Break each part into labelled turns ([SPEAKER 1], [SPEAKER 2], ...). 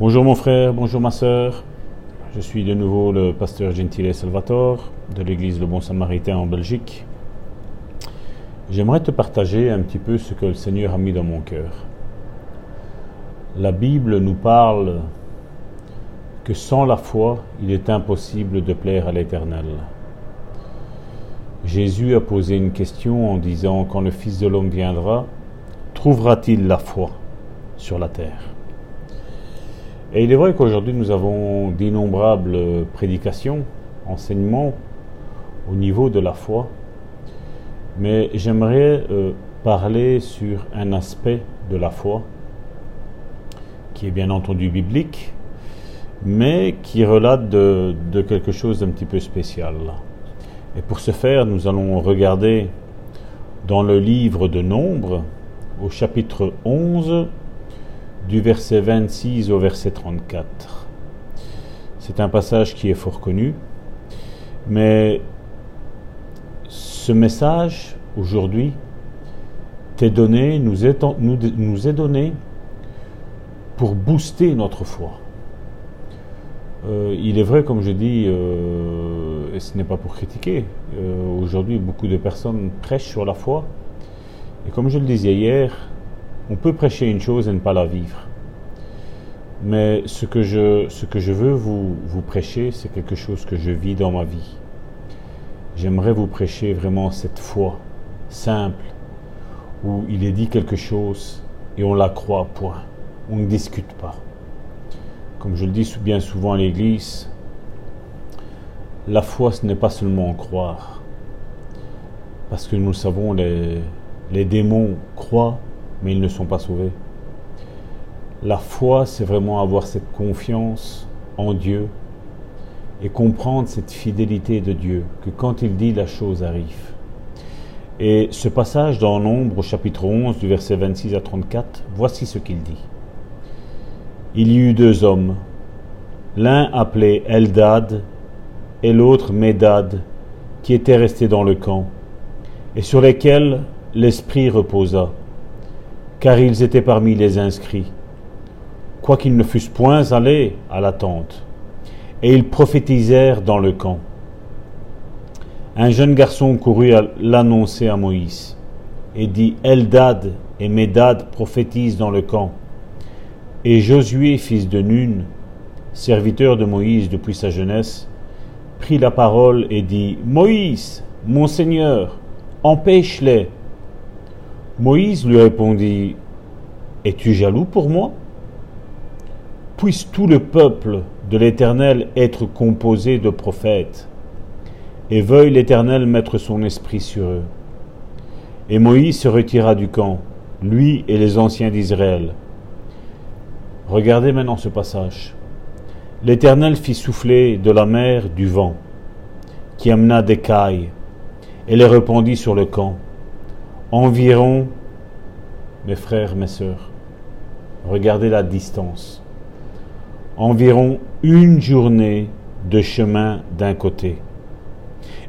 [SPEAKER 1] Bonjour mon frère, bonjour ma sœur. Je suis de nouveau le pasteur Gentile Salvatore de l'église Le Bon Samaritain en Belgique. J'aimerais te partager un petit peu ce que le Seigneur a mis dans mon cœur. La Bible nous parle que sans la foi, il est impossible de plaire à l'Éternel. Jésus a posé une question en disant, quand le Fils de l'homme viendra, trouvera-t-il la foi sur la terre? Et il est vrai qu'aujourd'hui nous avons d'innombrables prédications, enseignements au niveau de la foi, mais j'aimerais euh, parler sur un aspect de la foi qui est bien entendu biblique, mais qui relate de, de quelque chose d'un petit peu spécial. Et pour ce faire, nous allons regarder dans le livre de Nombres, au chapitre 11, du verset 26 au verset 34. C'est un passage qui est fort connu, mais ce message, aujourd'hui, t'est donné, nous est, donné pour booster notre foi. Euh, il est vrai, comme je dis, euh, et ce n'est pas pour critiquer, euh, aujourd'hui beaucoup de personnes prêchent sur la foi. Et comme je le disais hier, on peut prêcher une chose et ne pas la vivre. Mais ce que je, ce que je veux vous, vous prêcher, c'est quelque chose que je vis dans ma vie. J'aimerais vous prêcher vraiment cette foi simple, où il est dit quelque chose et on la croit, point. On ne discute pas. Comme je le dis bien souvent à l'Église, la foi, ce n'est pas seulement croire. Parce que nous savons, les, les démons croient, mais ils ne sont pas sauvés. La foi, c'est vraiment avoir cette confiance en Dieu et comprendre cette fidélité de Dieu, que quand il dit, la chose arrive. Et ce passage dans Nombre au chapitre 11 du verset 26 à 34, voici ce qu'il dit il y eut deux hommes, l'un appelé Eldad et l'autre Médad, qui étaient restés dans le camp, et sur lesquels l'Esprit reposa, car ils étaient parmi les inscrits, quoiqu'ils ne fussent point allés à la tente, et ils prophétisèrent dans le camp. Un jeune garçon courut l'annoncer à Moïse, et dit Eldad et Médad prophétisent dans le camp. Et Josué, fils de Nun, serviteur de Moïse depuis sa jeunesse, prit la parole et dit Moïse, mon Seigneur, empêche-les. Moïse lui répondit Es-tu jaloux pour moi? Puisse tout le peuple de l'Éternel être composé de prophètes, et veuille l'Éternel mettre son esprit sur eux. Et Moïse se retira du camp, lui et les anciens d'Israël. Regardez maintenant ce passage. L'Éternel fit souffler de la mer du vent, qui amena des cailles, et les répandit sur le camp. Environ, mes frères, mes sœurs, regardez la distance. Environ une journée de chemin d'un côté,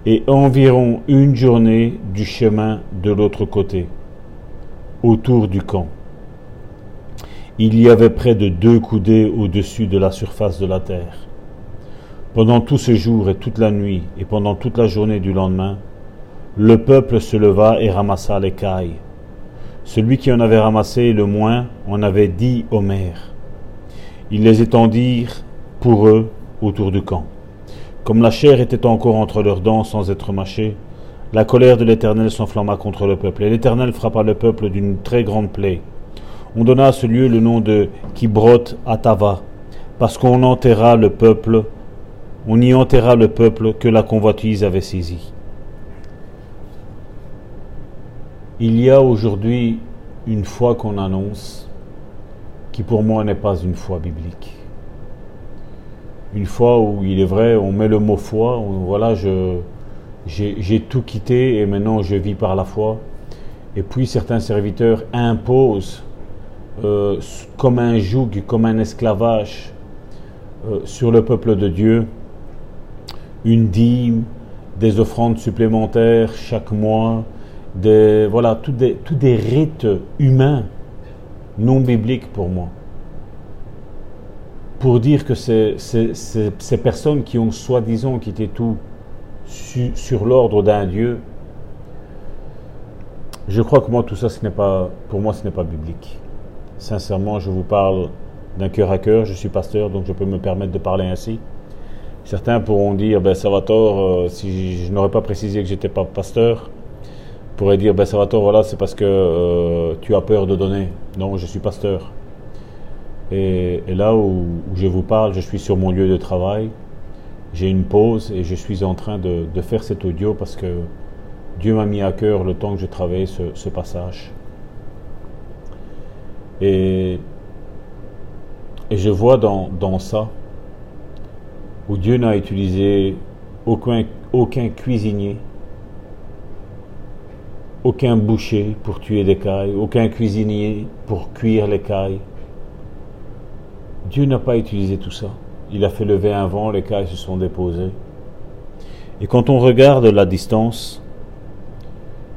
[SPEAKER 1] et environ une journée du chemin de l'autre côté, autour du camp. Il y avait près de deux coudées au-dessus de la surface de la terre. Pendant tout ce jour et toute la nuit, et pendant toute la journée du lendemain, le peuple se leva et ramassa les cailles. Celui qui en avait ramassé le moins en avait dix homères. Ils les étendirent pour eux autour du camp. Comme la chair était encore entre leurs dents sans être mâchée, la colère de l'Éternel s'enflamma contre le peuple, et l'Éternel frappa le peuple d'une très grande plaie. On donna à ce lieu le nom de Kibrot Atava, parce qu'on enterra le peuple, on y enterra le peuple que la convoitise avait saisi. Il y a aujourd'hui une foi qu'on annonce qui pour moi n'est pas une foi biblique. Une foi où il est vrai, on met le mot foi, voilà, j'ai tout quitté et maintenant je vis par la foi. Et puis certains serviteurs imposent euh, comme un joug, comme un esclavage euh, sur le peuple de Dieu, une dîme, des offrandes supplémentaires chaque mois, voilà, tous des, des rites humains non bibliques pour moi. pour dire que ces, ces, personnes qui ont soi-disant quitté tout sur l'ordre d'un Dieu, je crois que moi tout ça, ce n'est pas, pour moi, ce n'est pas biblique. Sincèrement, je vous parle d'un cœur à cœur. Je suis pasteur, donc je peux me permettre de parler ainsi. Certains pourront dire, ben Salvatore, euh, si je n'aurais pas précisé que j'étais pas pasteur, pourrait dire, ben Salvatore, voilà, c'est parce que euh, tu as peur de donner. Non, je suis pasteur. Et, là où, je vous parle, je suis sur mon lieu de travail. J'ai une pause et je suis en train de, faire cet audio parce que Dieu m'a mis à cœur le temps que je travaillais ce, passage. Et, et je vois dans, dans ça où Dieu n'a utilisé aucun, aucun cuisinier, aucun boucher pour tuer des cailles, aucun cuisinier pour cuire les cailles. Dieu n'a pas utilisé tout ça. Il a fait lever un vent, les cailles se sont déposées. Et quand on regarde la distance,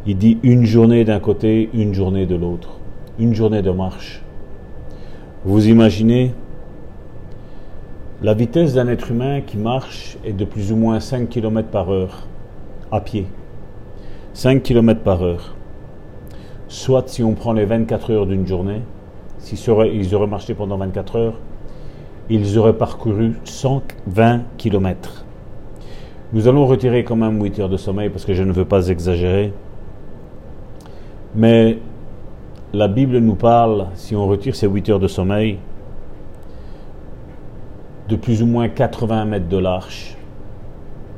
[SPEAKER 1] il dit une journée d'un côté, une journée de l'autre, une journée de marche. Vous imaginez la vitesse d'un être humain qui marche est de plus ou moins 5 km par heure à pied. 5 km par heure. Soit si on prend les 24 heures d'une journée, s'ils auraient, marché pendant 24 heures, ils auraient parcouru 120 km. Nous allons retirer quand même 8 heures de sommeil parce que je ne veux pas exagérer. Mais la Bible nous parle, si on retire ces 8 heures de sommeil, de plus ou moins 80 mètres de l'arche,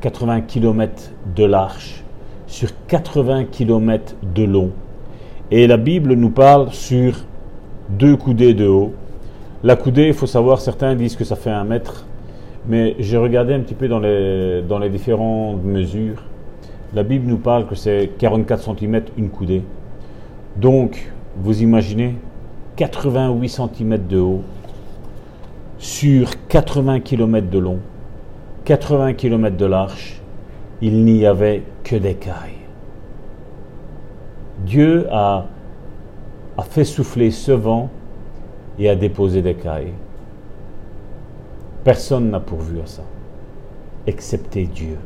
[SPEAKER 1] 80 km de l'arche, sur 80 km de long. Et la Bible nous parle sur deux coudées de haut. La coudée, il faut savoir, certains disent que ça fait un mètre, mais j'ai regardé un petit peu dans les, dans les différentes mesures. La Bible nous parle que c'est 44 cm une coudée. Donc, vous imaginez 88 cm de haut, sur 80 km de long, 80 km de large, il n'y avait que des cailles. Dieu a, a fait souffler ce vent et a déposé des cailles. Personne n'a pourvu à ça, excepté Dieu.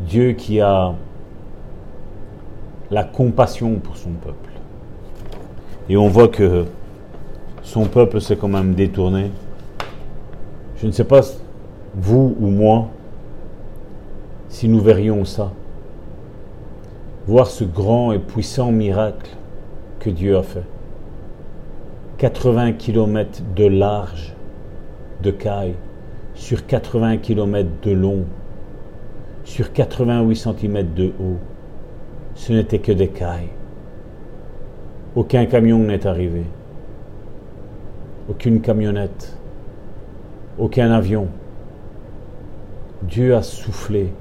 [SPEAKER 1] Dieu qui a la compassion pour son peuple. Et on voit que son peuple s'est quand même détourné je ne sais pas, vous ou moi, si nous verrions ça. Voir ce grand et puissant miracle que Dieu a fait. 80 km de large de caille sur 80 km de long, sur 88 cm de haut. Ce n'était que des cailles. Aucun camion n'est arrivé. Aucune camionnette aucun avion. Dieu a soufflé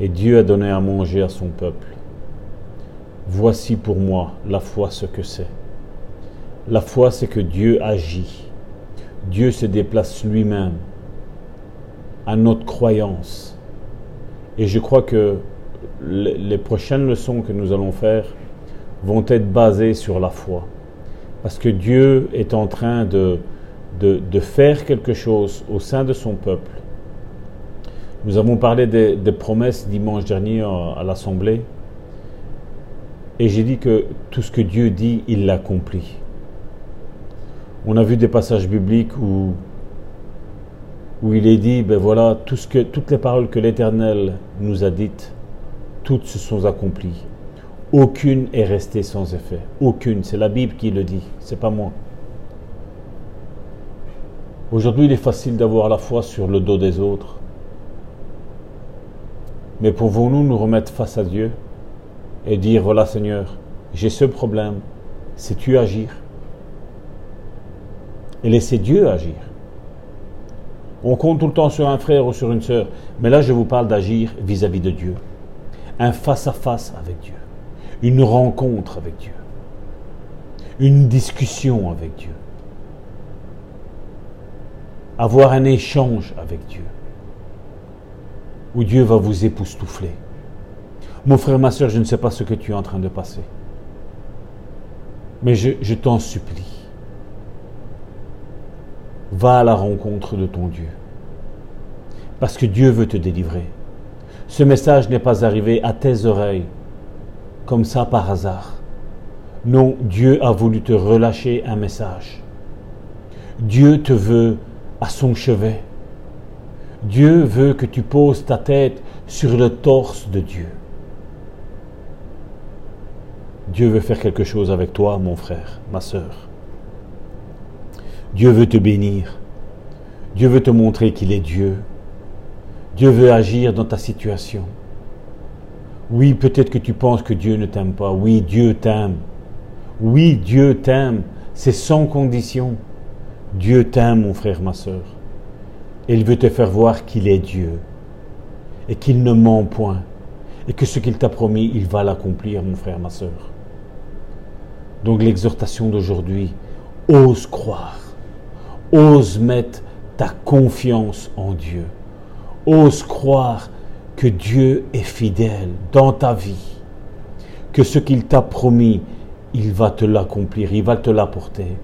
[SPEAKER 1] et Dieu a donné à manger à son peuple. Voici pour moi la foi ce que c'est. La foi, c'est que Dieu agit. Dieu se déplace lui-même à notre croyance. Et je crois que les prochaines leçons que nous allons faire vont être basées sur la foi. Parce que Dieu est en train de, de, faire quelque chose au sein de son peuple. Nous avons parlé des, promesses dimanche dernier à, l'Assemblée. Et j'ai dit que tout ce que Dieu dit, il l'accomplit. On a vu des passages bibliques où, où il est dit, ben voilà, tout ce que, toutes les paroles que l'Éternel nous a dites, toutes se sont accomplies. Aucune est restée sans effet. Aucune. C'est la Bible qui le dit. C'est pas moi. Aujourd'hui, il est facile d'avoir la foi sur le dos des autres. Mais pouvons-nous nous remettre face à Dieu et dire, voilà Seigneur, j'ai ce problème, sais-tu agir? Et laisser Dieu agir. On compte tout le temps sur un frère ou sur une sœur, mais là je vous parle d'agir vis-à-vis de Dieu. Un face-à-face avec Dieu. Une rencontre avec Dieu. Une discussion avec Dieu avoir un échange avec Dieu, où Dieu va vous époustoufler. Mon frère, ma soeur, je ne sais pas ce que tu es en train de passer, mais je, je t'en supplie. Va à la rencontre de ton Dieu. Parce que Dieu veut te délivrer. Ce message n'est pas arrivé à tes oreilles comme ça par hasard. Non, Dieu a voulu te relâcher un message. Dieu te veut à son chevet. Dieu veut que tu poses ta tête sur le torse de Dieu. Dieu veut faire quelque chose avec toi, mon frère, ma sœur. Dieu veut te bénir. Dieu veut te montrer qu'il est Dieu. Dieu veut agir dans ta situation. Oui, peut-être que tu penses que Dieu ne t'aime pas. Oui, Dieu t'aime. Oui, Dieu t'aime. C'est sans condition. Dieu t'aime, mon frère, ma sœur. Et il veut te faire voir qu'il est Dieu. Et qu'il ne ment point. Et que ce qu'il t'a promis, il va l'accomplir, mon frère, ma sœur. Donc l'exhortation d'aujourd'hui, ose croire. Ose mettre ta confiance en Dieu. Ose croire que Dieu est fidèle dans ta vie, que ce qu'il t'a promis, il va te l'accomplir, il va te l'apporter.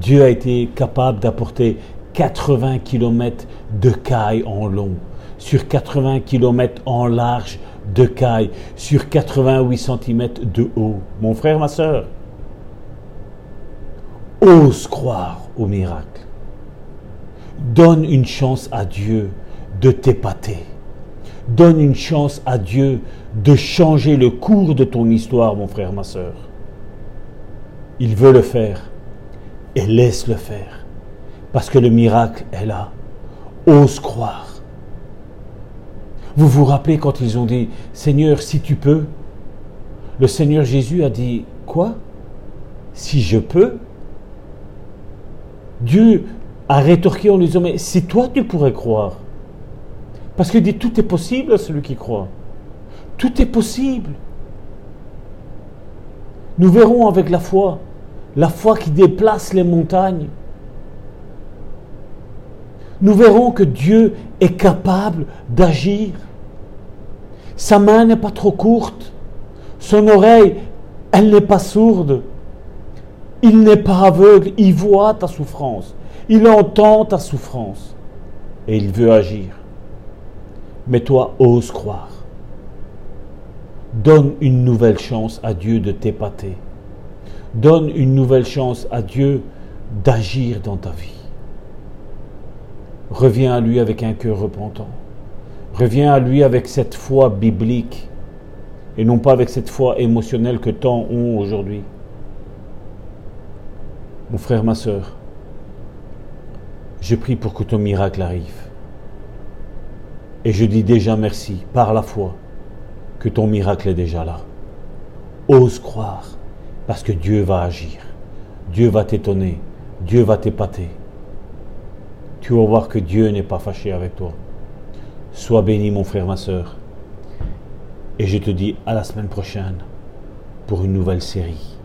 [SPEAKER 1] Dieu a été capable d'apporter 80 km de caille en long, sur 80 km en large de caille, sur 88 cm de haut. Mon frère, ma soeur, ose croire au miracle. Donne une chance à Dieu de t'épater. Donne une chance à Dieu de changer le cours de ton histoire, mon frère, ma soeur. Il veut le faire et laisse le faire. Parce que le miracle est là. Ose croire. Vous vous rappelez quand ils ont dit, Seigneur, si tu peux? Le Seigneur Jésus a dit, quoi? Si je peux? Dieu a rétorqué en lui disant, mais si toi tu pourrais croire, parce qu'il dit tout est possible à celui qui croit. Tout est possible. Nous verrons avec la foi, la foi qui déplace les montagnes. Nous verrons que Dieu est capable d'agir. Sa main n'est pas trop courte. Son oreille, elle n'est pas sourde. Il n'est pas aveugle. Il voit ta souffrance. Il entend ta souffrance. Et il veut agir. Mais toi, ose croire. Donne une nouvelle chance à Dieu de t'épater. Donne une nouvelle chance à Dieu d'agir dans ta vie. Reviens à lui avec un cœur repentant. Reviens à lui avec cette foi biblique et non pas avec cette foi émotionnelle que tant ont aujourd'hui. Mon frère, ma soeur, je prie pour que ton miracle arrive. Et je dis déjà merci par la foi que ton miracle est déjà là. Ose croire parce que Dieu va agir. Dieu va t'étonner. Dieu va t'épater. Tu vas voir que Dieu n'est pas fâché avec toi. Sois béni mon frère, ma soeur. Et je te dis à la semaine prochaine pour une nouvelle série.